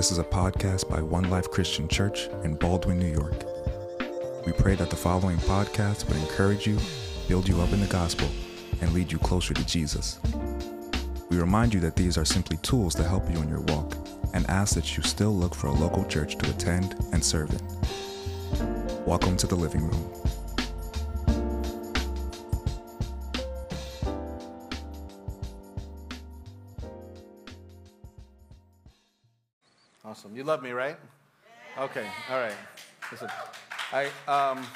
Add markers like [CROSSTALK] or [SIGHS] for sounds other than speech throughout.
This is a podcast by One Life Christian Church in Baldwin, New York. We pray that the following podcast would encourage you, build you up in the gospel, and lead you closer to Jesus. We remind you that these are simply tools to help you in your walk and ask that you still look for a local church to attend and serve in. Welcome to the living room. Love me, right? Okay. All right. Listen, I um,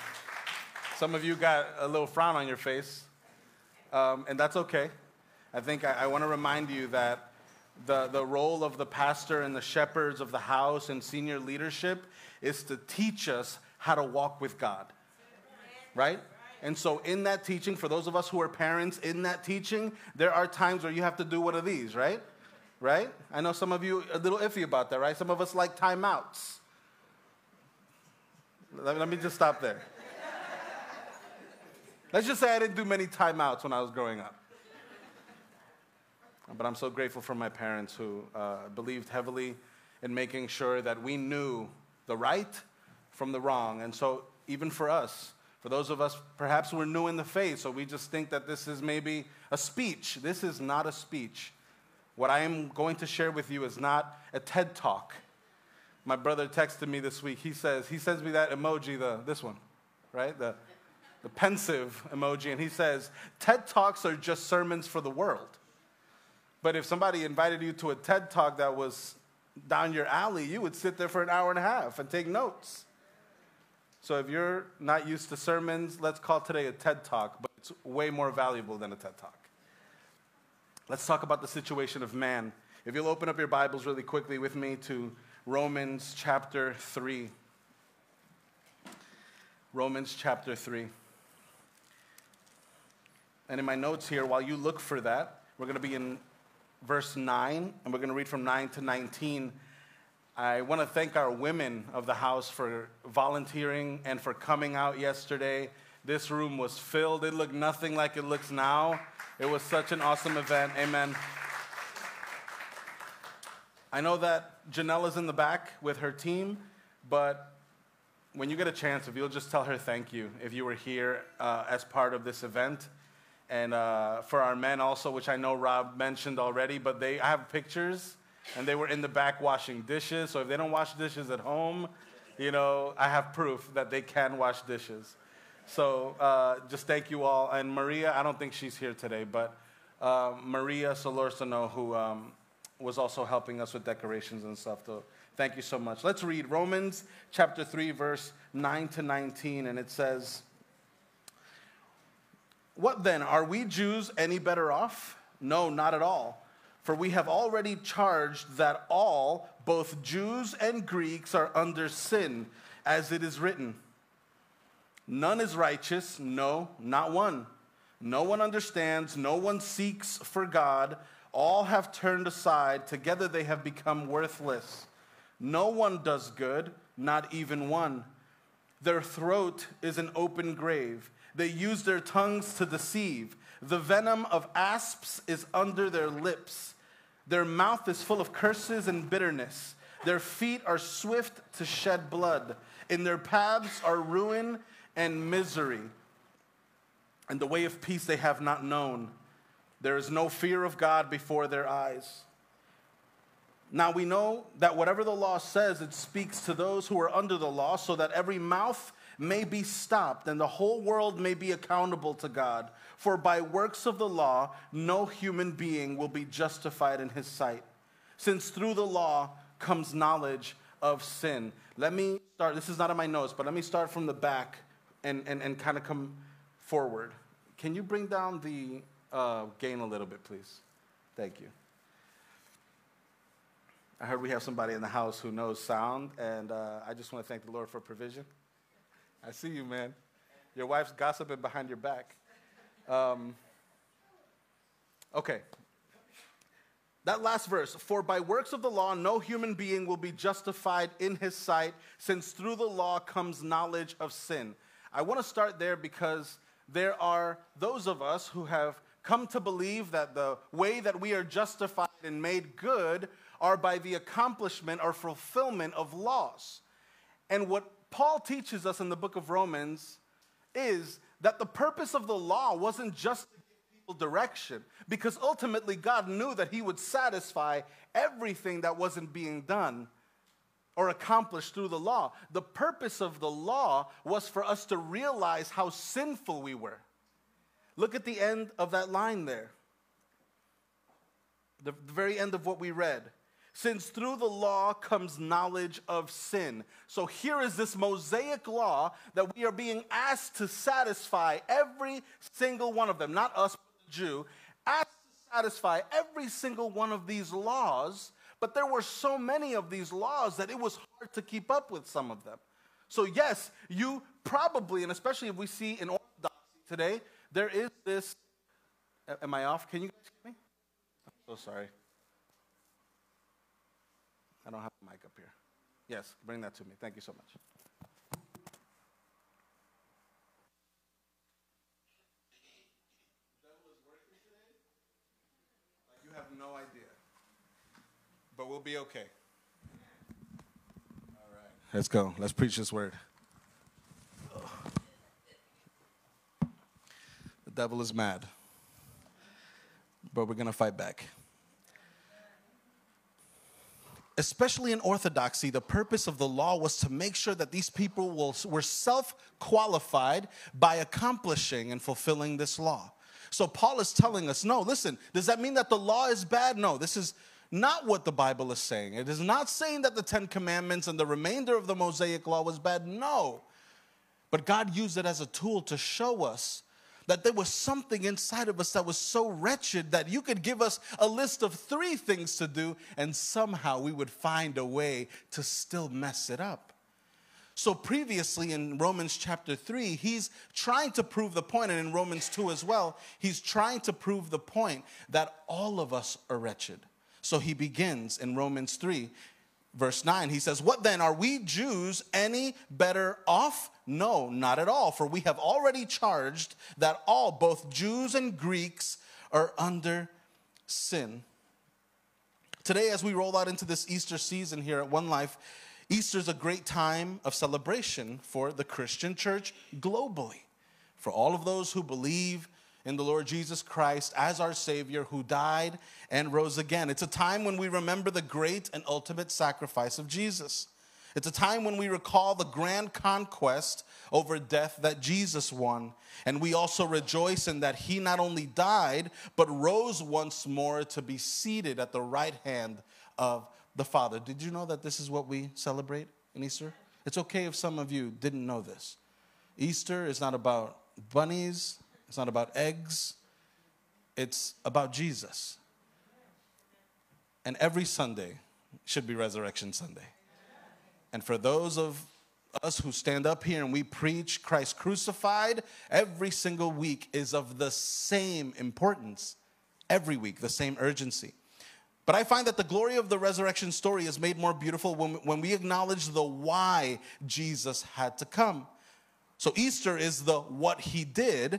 some of you got a little frown on your face, um, and that's okay. I think I, I want to remind you that the, the role of the pastor and the shepherds of the house and senior leadership is to teach us how to walk with God. Right? And so, in that teaching, for those of us who are parents, in that teaching, there are times where you have to do one of these, right? Right? I know some of you a little iffy about that, right? Some of us like timeouts. Let, let me just stop there. Let's just say I didn't do many timeouts when I was growing up. But I'm so grateful for my parents who uh, believed heavily in making sure that we knew the right from the wrong. And so, even for us, for those of us perhaps we're new in the faith, so we just think that this is maybe a speech. This is not a speech. What I am going to share with you is not a TED talk. My brother texted me this week. He says, he sends me that emoji, the, this one, right? The, the pensive emoji. And he says, TED Talks are just sermons for the world. But if somebody invited you to a TED Talk that was down your alley, you would sit there for an hour and a half and take notes. So if you're not used to sermons, let's call today a TED Talk, but it's way more valuable than a TED Talk. Let's talk about the situation of man. If you'll open up your Bibles really quickly with me to Romans chapter 3. Romans chapter 3. And in my notes here, while you look for that, we're going to be in verse 9, and we're going to read from 9 to 19. I want to thank our women of the house for volunteering and for coming out yesterday. This room was filled. It looked nothing like it looks now. It was such an awesome event. Amen. I know that Janelle in the back with her team, but when you get a chance, if you'll just tell her thank you if you were here uh, as part of this event. And uh, for our men also, which I know Rob mentioned already, but they I have pictures and they were in the back washing dishes. So if they don't wash dishes at home, you know, I have proof that they can wash dishes. So uh, just thank you all. And Maria, I don't think she's here today, but uh, Maria Solorzano, who um, was also helping us with decorations and stuff. So thank you so much. Let's read Romans chapter 3, verse 9 to 19. And it says, What then? Are we Jews any better off? No, not at all. For we have already charged that all, both Jews and Greeks, are under sin, as it is written. None is righteous, no, not one. No one understands, no one seeks for God. All have turned aside, together they have become worthless. No one does good, not even one. Their throat is an open grave. They use their tongues to deceive. The venom of asps is under their lips. Their mouth is full of curses and bitterness. Their feet are swift to shed blood. In their paths are ruin and misery. And the way of peace they have not known. There is no fear of God before their eyes. Now we know that whatever the law says, it speaks to those who are under the law, so that every mouth may be stopped and the whole world may be accountable to God. For by works of the law, no human being will be justified in his sight, since through the law comes knowledge of sin. Let me start, this is not in my notes, but let me start from the back and, and, and kind of come forward. Can you bring down the uh, gain a little bit, please? Thank you. I heard we have somebody in the house who knows sound, and uh, I just want to thank the Lord for provision. I see you, man. Your wife's gossiping behind your back. Um, okay. That last verse, for by works of the law, no human being will be justified in his sight, since through the law comes knowledge of sin. I want to start there because there are those of us who have come to believe that the way that we are justified and made good are by the accomplishment or fulfillment of laws. And what Paul teaches us in the book of Romans is that the purpose of the law wasn't just direction, because ultimately God knew that He would satisfy everything that wasn't being done or accomplished through the law. The purpose of the law was for us to realize how sinful we were. Look at the end of that line there, the, the very end of what we read since through the law comes knowledge of sin. So here is this Mosaic law that we are being asked to satisfy every single one of them, not us, Jew, asked to satisfy every single one of these laws. But there were so many of these laws that it was hard to keep up with some of them. So, yes, you probably, and especially if we see in Orthodoxy today, there is this. Am I off? Can you guys hear me? I'm so sorry. I don't have a mic up here. Yes, bring that to me. Thank you so much. you have no idea. But we'll be okay. All right. Let's go. Let's preach this word. The devil is mad. But we're going to fight back especially in Orthodoxy, the purpose of the law was to make sure that these people will, were self qualified by accomplishing and fulfilling this law. So Paul is telling us no, listen, does that mean that the law is bad? No, this is not what the Bible is saying. It is not saying that the Ten Commandments and the remainder of the Mosaic law was bad. No. But God used it as a tool to show us that there was something inside of us that was so wretched that you could give us a list of three things to do and somehow we would find a way to still mess it up. So, previously in Romans chapter 3, he's trying to prove the point, and in Romans 2 as well, he's trying to prove the point that all of us are wretched. So, he begins in Romans 3 verse 9, he says, What then? Are we Jews any better off? No, not at all. For we have already charged that all, both Jews and Greeks, are under sin. Today, as we roll out into this Easter season here at One Life, Easter is a great time of celebration for the Christian church globally. For all of those who believe in the Lord Jesus Christ as our Savior who died and rose again. It's a time when we remember the great and ultimate sacrifice of Jesus. It's a time when we recall the grand conquest over death that Jesus won. And we also rejoice in that he not only died, but rose once more to be seated at the right hand of the Father. Did you know that this is what we celebrate in Easter? It's okay if some of you didn't know this. Easter is not about bunnies, it's not about eggs, it's about Jesus. And every Sunday should be Resurrection Sunday. And for those of us who stand up here and we preach Christ crucified, every single week is of the same importance. Every week, the same urgency. But I find that the glory of the resurrection story is made more beautiful when, we acknowledge the why Jesus had to come. So Easter is the what he did,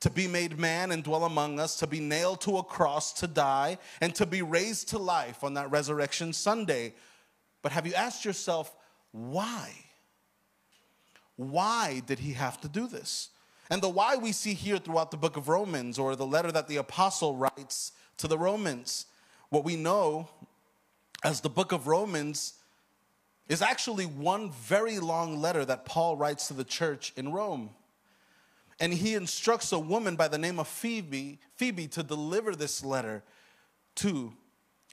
to be made man and dwell among us, to be nailed to a cross to die, and to be raised to life on that resurrection Sunday. But have you asked yourself, why? Why did he have to do this? And the why we see here throughout the book of Romans or the letter that the apostle writes to the Romans. What we know as the book of Romans is actually one very long letter that Paul writes to the church in Rome and he instructs a woman by the name of Phoebe, Phoebe to deliver this letter to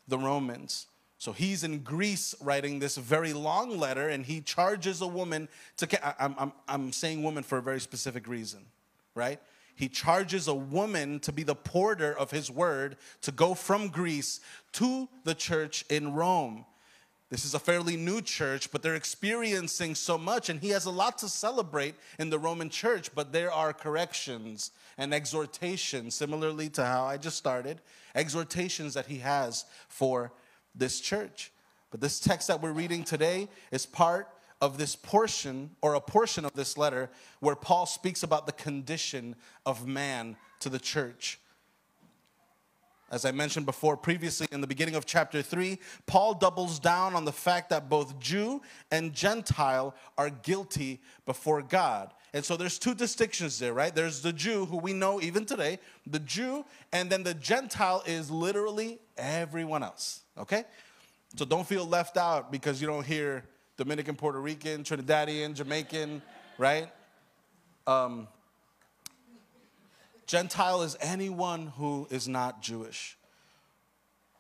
the Romans. So he's in Greece writing this very long letter, and he charges a woman to. I'm, I'm, I'm saying woman for a very specific reason, right? He charges a woman to be the porter of his word to go from Greece to the church in Rome. This is a fairly new church, but they're experiencing so much, and he has a lot to celebrate in the Roman church, but there are corrections and exhortations, similarly to how I just started, exhortations that he has for this church. But this text that we're reading today is part of this portion, or a portion of this letter, where Paul speaks about the condition of man to the church. As I mentioned before previously in the beginning of chapter 3, Paul doubles down on the fact that both Jew and Gentile are guilty before God. And so there's two distinctions there, right? There's the Jew, who we know even today, the Jew, and then the Gentile is literally everyone else, okay? So don't feel left out because you don't hear Dominican, Puerto Rican, Trinidadian, Jamaican, right? Um, Gentile is anyone who is not Jewish.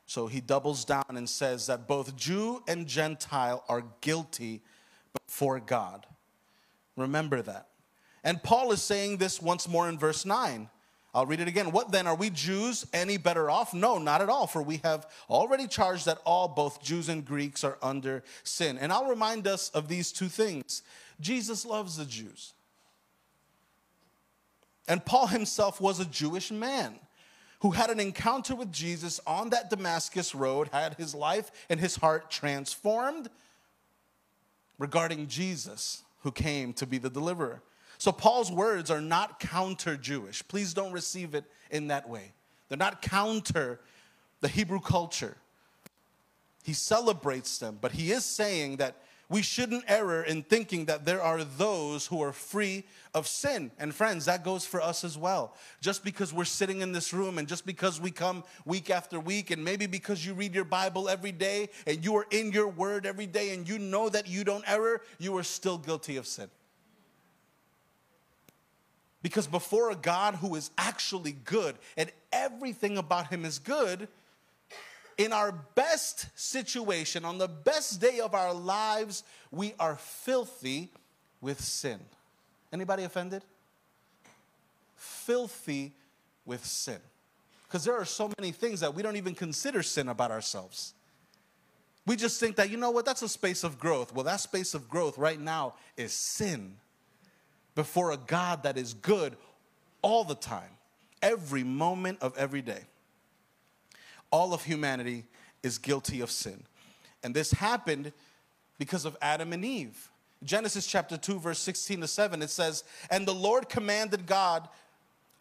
So he doubles down and says that both Jew and Gentile are guilty before God. Remember that. And Paul is saying this once more in verse 9. I'll read it again. What then? Are we Jews any better off? No, not at all, for we have already charged that all, both Jews and Greeks, are under sin. And I'll remind us of these two things Jesus loves the Jews. And Paul himself was a Jewish man who had an encounter with Jesus on that Damascus road, had his life and his heart transformed regarding Jesus, who came to be the deliverer. So Paul's words are not counter Jewish. Please don't receive it in that way. They're not counter the Hebrew culture. He celebrates them, but he is saying that we shouldn't err in thinking that there are those who are free of sin. And friends, that goes for us as well. Just because we're sitting in this room and just because we come week after week, and maybe because you read your Bible every day and you are in your word every day and you know that you don't err, you are still guilty of sin. Because before a God who is actually good and everything about him is good, in our best situation, on the best day of our lives, we are filthy with sin. Anybody offended? Filthy with sin. Because there are so many things that we don't even consider sin about ourselves. We just think that, you know what, that's a space of growth. Well, that space of growth right now is sin before a God that is good all the time, every moment of every day. All of humanity is guilty of sin. And this happened because of Adam and Eve. Genesis chapter 2, verse 16 to 7, it says, And the Lord commanded God,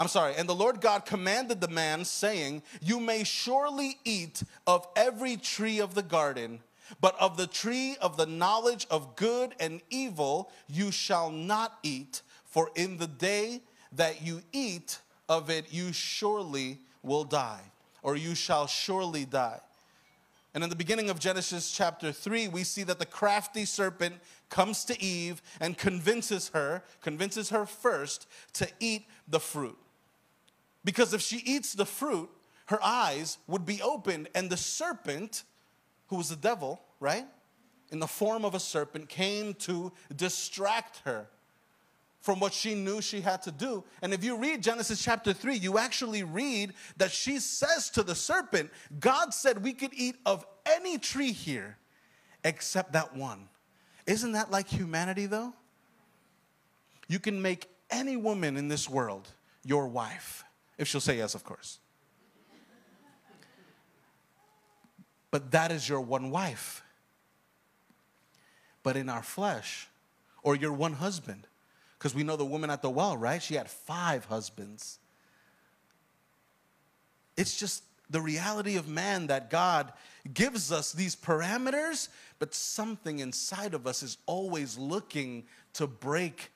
I'm sorry, and the Lord God commanded the man, saying, You may surely eat of every tree of the garden, but of the tree of the knowledge of good and evil you shall not eat, for in the day that you eat of it, you surely will die, or you shall surely die. And in the beginning of Genesis chapter 3, we see that the crafty serpent comes to Eve and convinces her, convinces her first to eat the fruit. Because if she eats the fruit, her eyes would be opened, and the serpent, who was the devil, right, in the form of a serpent, came to distract her from what she knew she had to do. And if you read Genesis chapter 3, you actually read that she says to the serpent, God said we could eat of any tree here except that one. Isn't that like humanity though? You can make any woman in this world your wife, if she'll say yes, of course. But that is your one wife. But in our flesh, or your one husband, because we know the woman at the well, right? She had five husbands. It's just the reality of man that God gives us these parameters, but something inside of us is always looking to break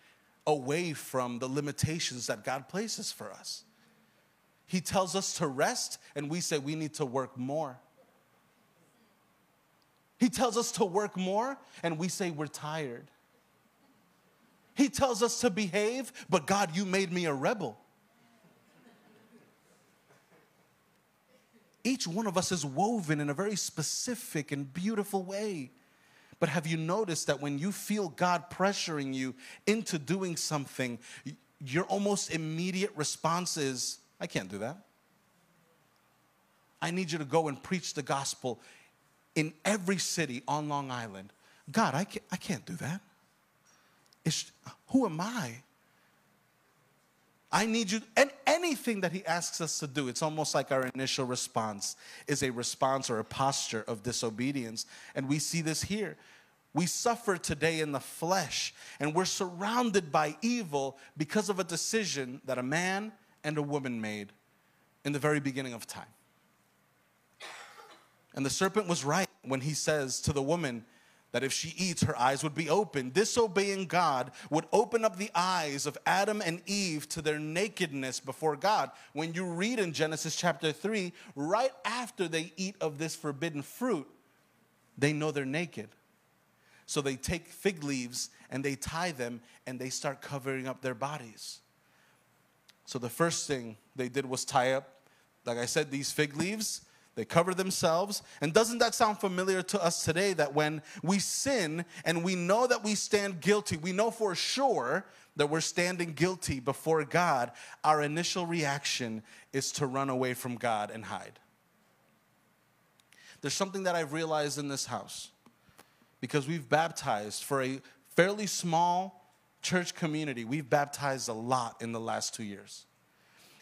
away from the limitations that God places for us. He tells us to rest, and we say we need to work more. He tells us to work more, and we say we're tired. He tells us to behave, but God, you made me a rebel. Each one of us is woven in a very specific and beautiful way. But have you noticed that when you feel God pressuring you into doing something, your almost immediate response is, I can't do that. I need you to go and preach the gospel in every city on Long Island. God, I can't, I can't do that. Who am I? I need you, and anything that he asks us to do, it's almost like our initial response is a response or a posture of disobedience. And we see this here. We suffer today in the flesh, and we're surrounded by evil because of a decision that a man and a woman made in the very beginning of time. And the serpent was right when he says to the woman that if she eats, her eyes would be open. Disobeying God would open up the eyes of Adam and Eve to their nakedness before God. When you read in Genesis chapter 3, right after they eat of this forbidden fruit, they know they're naked. So they take fig leaves and they tie them and they start covering up their bodies. So the first thing they did was tie up, like I said, these fig leaves. They cover themselves. And doesn't that sound familiar to us today that when we sin and we know that we stand guilty, we know for sure that we're standing guilty before God, our initial reaction is to run away from God and hide. There's something that I've realized in this house because we've baptized for a fairly small church community. We've baptized a lot in the last two years.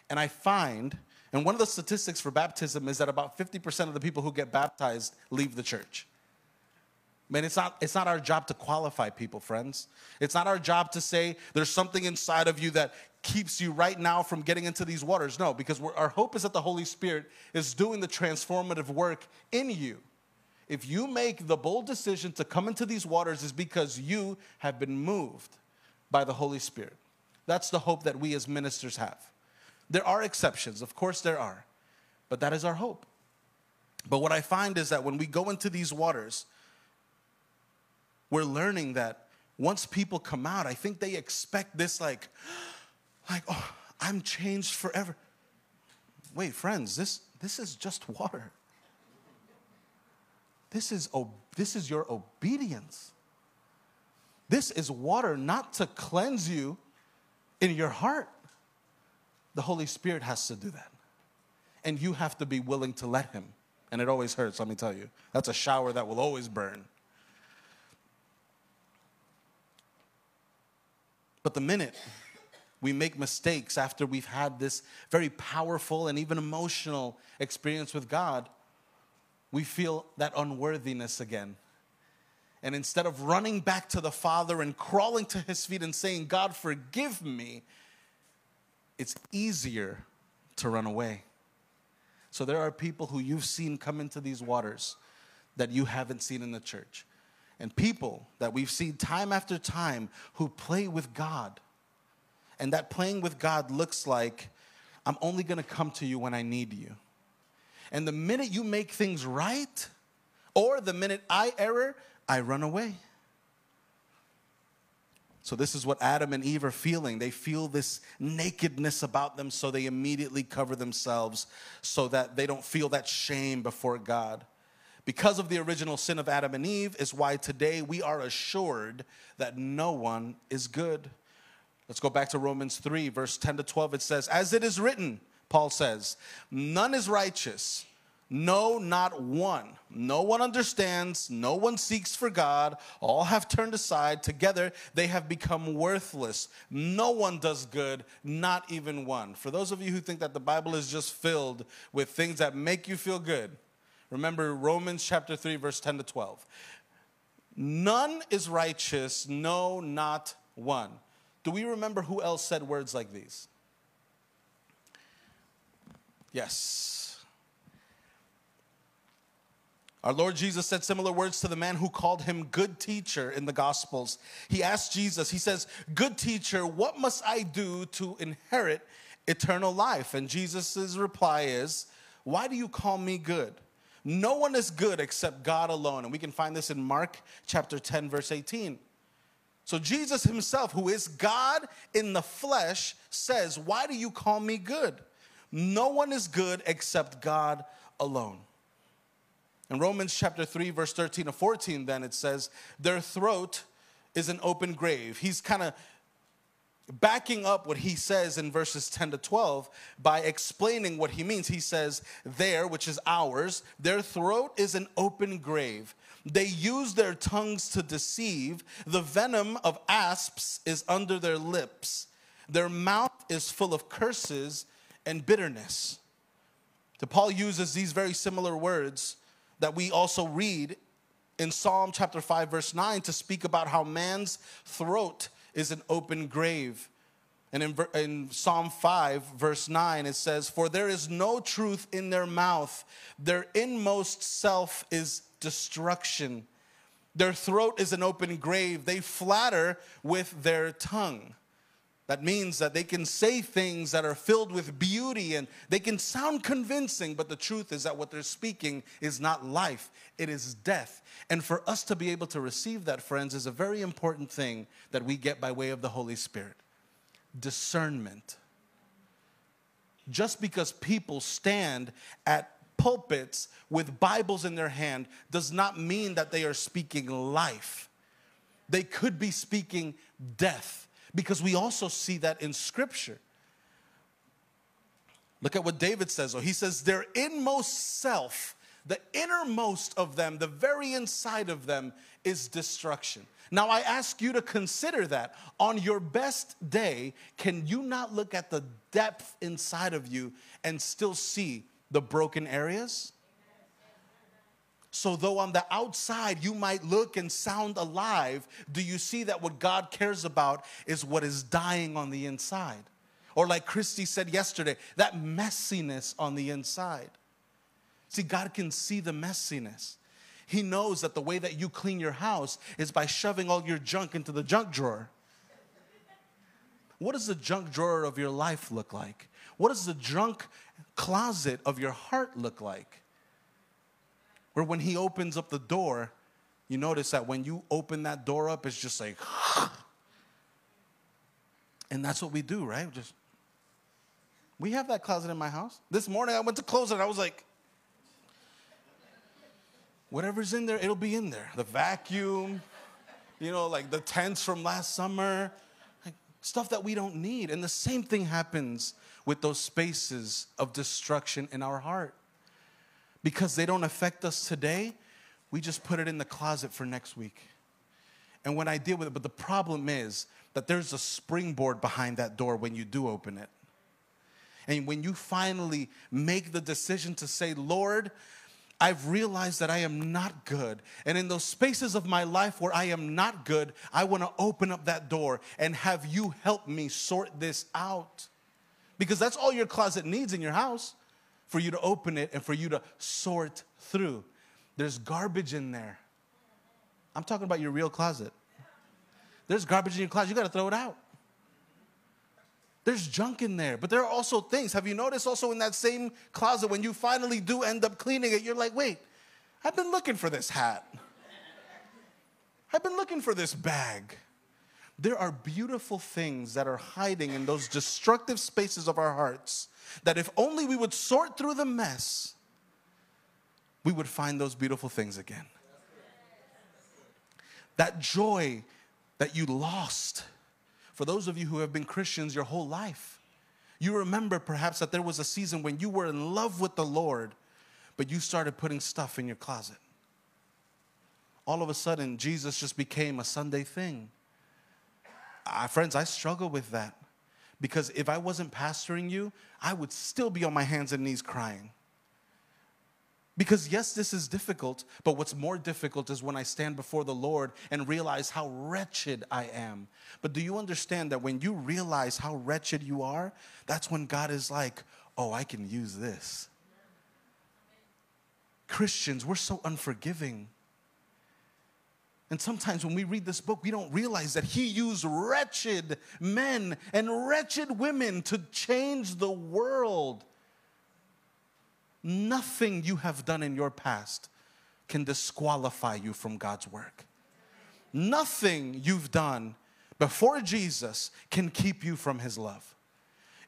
And I find, and one of the statistics for baptism is that about 50% of the people who get baptized leave the church. Man, it's not, it's not our job to qualify people, friends. It's not our job to say there's something inside of you that keeps you right now from getting into these waters. No, because our hope is that the Holy Spirit is doing the transformative work in you. If you make the bold decision to come into these waters, is because you have been moved by the Holy Spirit. That's the hope that we as ministers have. There are exceptions, of course, there are, but that is our hope. But what I find is that when we go into these waters, we're learning that once people come out, I think they expect this like, [GASPS] like, oh, I'm changed forever. Wait, friends, this, this is just water. This is, this is your obedience. This is water not to cleanse you in your heart. The Holy Spirit has to do that. And you have to be willing to let Him. And it always hurts, let me tell you. That's a shower that will always burn. But the minute we make mistakes after we've had this very powerful and even emotional experience with God, we feel that unworthiness again. And instead of running back to the Father and crawling to his feet and saying, God, forgive me, it's easier to run away. So there are people who you've seen come into these waters that you haven't seen in the church and people that we've seen time after time who play with God. And that playing with God looks like, I'm only gonna come to you when I need you. And the minute you make things right, or the minute I error, I run away. So, this is what Adam and Eve are feeling. They feel this nakedness about them, so they immediately cover themselves so that they don't feel that shame before God because of the original sin of Adam and Eve, is why today we are assured that no one is good. Let's go back to Romans 3, verse 10 to 12. It says, As it is written, Paul says, none is righteous. No, not one. No one understands. No one seeks for God. All have turned aside. Together, they have become worthless. No one does good, not even one. For those of you who think that the Bible is just filled with things that make you feel good, Remember Romans chapter 3, verse 10 to 12. None is righteous, no, not one. Do we remember who else said words like these? Yes. Our Lord Jesus said similar words to the man who called him good teacher in the Gospels. He asked Jesus, he says, Good teacher, what must I do to inherit eternal life? And Jesus' reply is, Why do you call me good? No one is good except God alone. And we can find this in Mark chapter 10, verse 18. So Jesus himself, who is God in the flesh, says, Why do you call me good? No one is good except God alone. In Romans chapter 3, verse 13 to 14, then it says, Their throat is an open grave. He's kind of backing up what he says in verses 10 to 12 by explaining what he means. He says, There, which is ours, their throat is an open grave. They use their tongues to deceive. The venom of asps is under their lips. Their mouth is full of curses and bitterness. So Paul uses these very similar words that we also read in Psalm chapter 5, verse 9, to speak about how man's throat is an open grave. And in, in, Psalm 5, verse 9, it says, For there is no truth in their mouth, their inmost self is destruction. Their throat is an open grave. They flatter with their tongue. That means that they can say things that are filled with beauty and they can sound convincing, but the truth is that what they're speaking is not life, it is death. And for us to be able to receive that, friends, is a very important thing that we get by way of the Holy Spirit discernment. Just because people stand at pulpits with Bibles in their hand does not mean that they are speaking life. They could be speaking death because we also see that in Scripture. Look at what David says. Oh, he says, Their inmost self, the innermost of them, the very inside of them, is destruction. Now, I ask you to consider that on your best day, can you not look at the depth inside of you and still see the broken areas? So, though on the outside you might look and sound alive, do you see that what God cares about is what is dying on the inside? Or, like Christy said yesterday, that messiness on the inside. See, God can see the messiness. He knows that the way that you clean your house is by shoving all your junk into the junk drawer. What does the junk drawer of your life look like? What does the junk closet of your heart look like? Where when he opens up the door, you notice that when you open that door up, it's just like, [SIGHS] and that's what we do, right? Just we have that closet in my house. This morning I went to close it. I was like, whatever's in there, it'll be in there. The vacuum, you know, like the tents from last summer, like stuff that we don't need. And the same thing happens with those spaces of destruction in our heart because they don't affect us today, we just put it in the closet for next week. And when I deal with it, but the problem is that there's a springboard behind that door when you do open it. And when you finally make the decision to say, Lord, I've realized that I am not good. And in those spaces of my life where I am not good, I want to open up that door and have you help me sort this out. Because that's all your closet needs in your house for you to open it and for you to sort through. There's garbage in there. I'm talking about your real closet. There's garbage in your closet, you got to throw it out. There's junk in there, but there are also things. Have you noticed also in that same closet when you finally do end up cleaning it, you're like, wait, I've been looking for this hat. I've been looking for this bag. There are beautiful things that are hiding in those destructive spaces of our hearts that if only we would sort through the mess, we would find those beautiful things again. That joy that you lost, for those of you who have been Christians your whole life, you remember perhaps that there was a season when you were in love with the Lord, but you started putting stuff in your closet. All of a sudden, Jesus just became a Sunday thing. Uh, friends, I struggle with that. Because if I wasn't pastoring you, I would still be on my hands and knees crying. Because yes, this is difficult, but what's more difficult is when I stand before the Lord and realize how wretched I am. But do you understand that when you realize how wretched you are, that's when God is like, oh, I can use this. Christians, we're so unforgiving. And sometimes when we read this book, we don't realize that he used wretched men and wretched women to change the world. Nothing you have done in your past can disqualify you from God's work. Nothing you've done before Jesus can keep you from his love.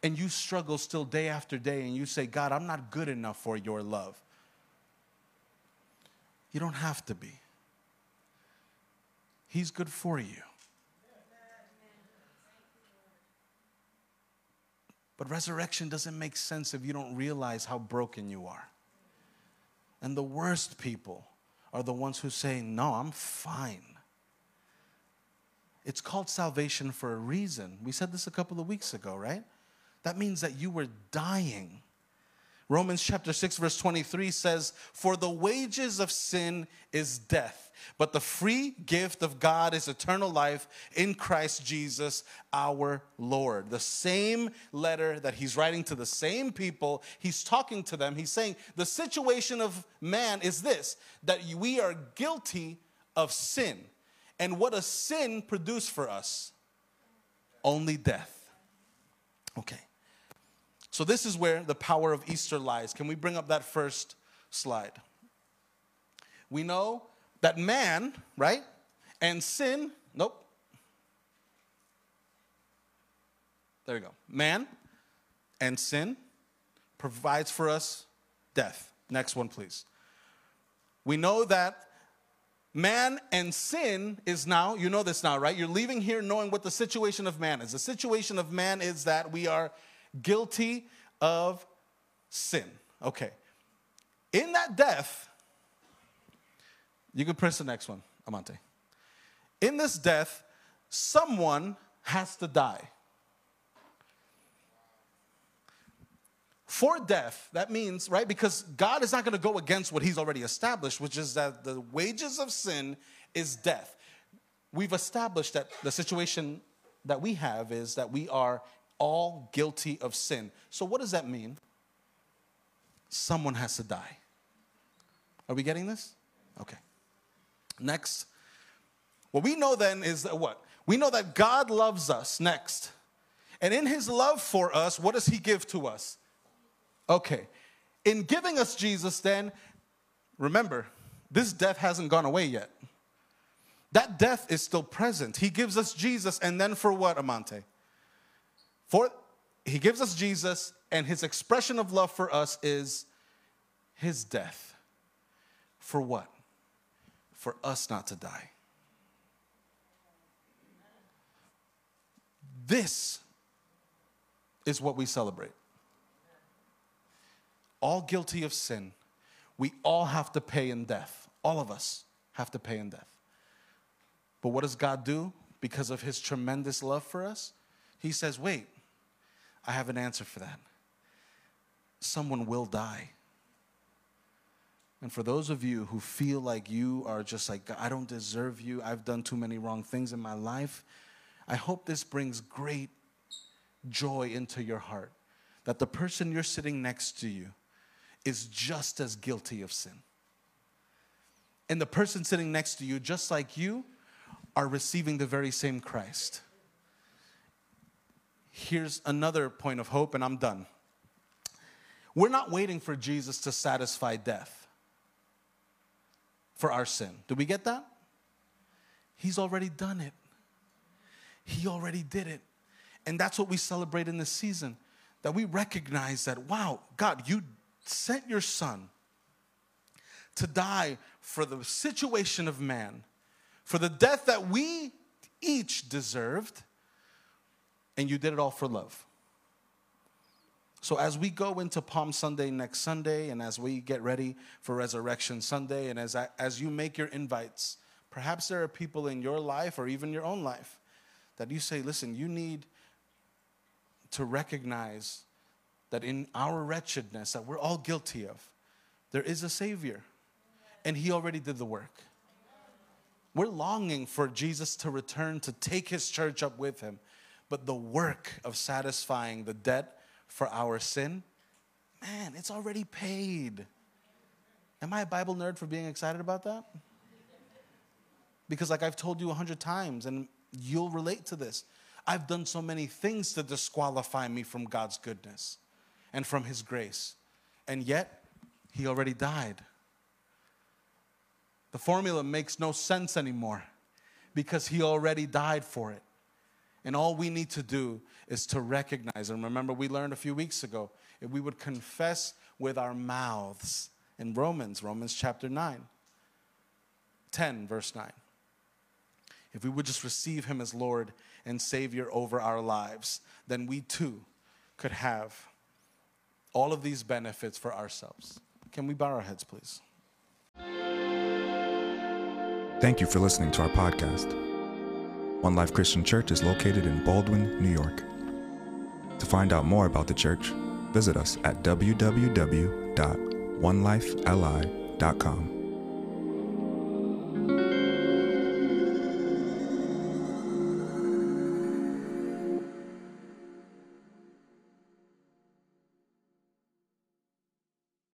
And you struggle still day after day and you say, God, I'm not good enough for your love. You don't have to be. He's good for you. But resurrection doesn't make sense if you don't realize how broken you are. And the worst people are the ones who say, No, I'm fine. It's called salvation for a reason. We said this a couple of weeks ago, right? That means that you were dying Romans chapter 6, verse 23 says, For the wages of sin is death, but the free gift of God is eternal life in Christ Jesus our Lord. The same letter that he's writing to the same people, he's talking to them. He's saying, The situation of man is this that we are guilty of sin. And what does sin produce for us? Only death. Okay. So, this is where the power of Easter lies. Can we bring up that first slide? We know that man, right, and sin, nope. There we go. Man and sin provides for us death. Next one, please. We know that man and sin is now, you know this now, right? You're leaving here knowing what the situation of man is. The situation of man is that we are guilty of sin. Okay. In that death, you can press the next one, Amante. In this death, someone has to die. For death, that means, right? Because God is not going to go against what He's already established, which is that the wages of sin is death. We've established that the situation that we have is that we are all guilty of sin. So, what does that mean? Someone has to die. Are we getting this? Okay. Next. What we know then is that what? We know that God loves us. Next. And in his love for us, what does he give to us? Okay. In giving us Jesus, then, remember, this death hasn't gone away yet. That death is still present. He gives us Jesus, and then for what, Amante? For he gives us Jesus, and his expression of love for us is his death. For what? For us not to die. This is what we celebrate. All guilty of sin, we all have to pay in death. All of us have to pay in death. But what does God do because of his tremendous love for us? He says, wait, I have an answer for that. Someone will die. And for those of you who feel like you are just like, I don't deserve you, I've done too many wrong things in my life, I hope this brings great joy into your heart that the person you're sitting next to you is just as guilty of sin. And the person sitting next to you, just like you, are receiving the very same Christ here's another point of hope, and I'm done. We're not waiting for Jesus to satisfy death for our sin. Do we get that? He's already done it. He already did it. And that's what we celebrate in this season that we recognize that, wow, God, you sent your son to die for the situation of man, for the death that we each deserved and you did it all for love. So, as we go into Palm Sunday next Sunday, and as we get ready for Resurrection Sunday, and as, I, as you make your invites, perhaps there are people in your life or even your own life that you say, listen, you need to recognize that in our wretchedness that we're all guilty of, there is a Savior, and He already did the work. We're longing for Jesus to return to take His church up with Him but the work of satisfying the debt for our sin, man, it's already paid. Am I a Bible nerd for being excited about that? Because, like I've told you a hundred times, and you'll relate to this, I've done so many things to disqualify me from God's goodness and from His grace. And yet, He already died. The formula makes no sense anymore because He already died for it. And all we need to do is to recognize. And remember, we learned a few weeks ago if we would confess with our mouths in Romans, Romans chapter 9, 10, verse 9. If we would just receive Him as Lord and Savior over our lives, then we too could have all of these benefits for ourselves. Can we bow our heads, please? Thank you for listening to our podcast. One Life Christian Church is located in Baldwin, New York. To find out more about the church, visit us at www.onelifeli.com.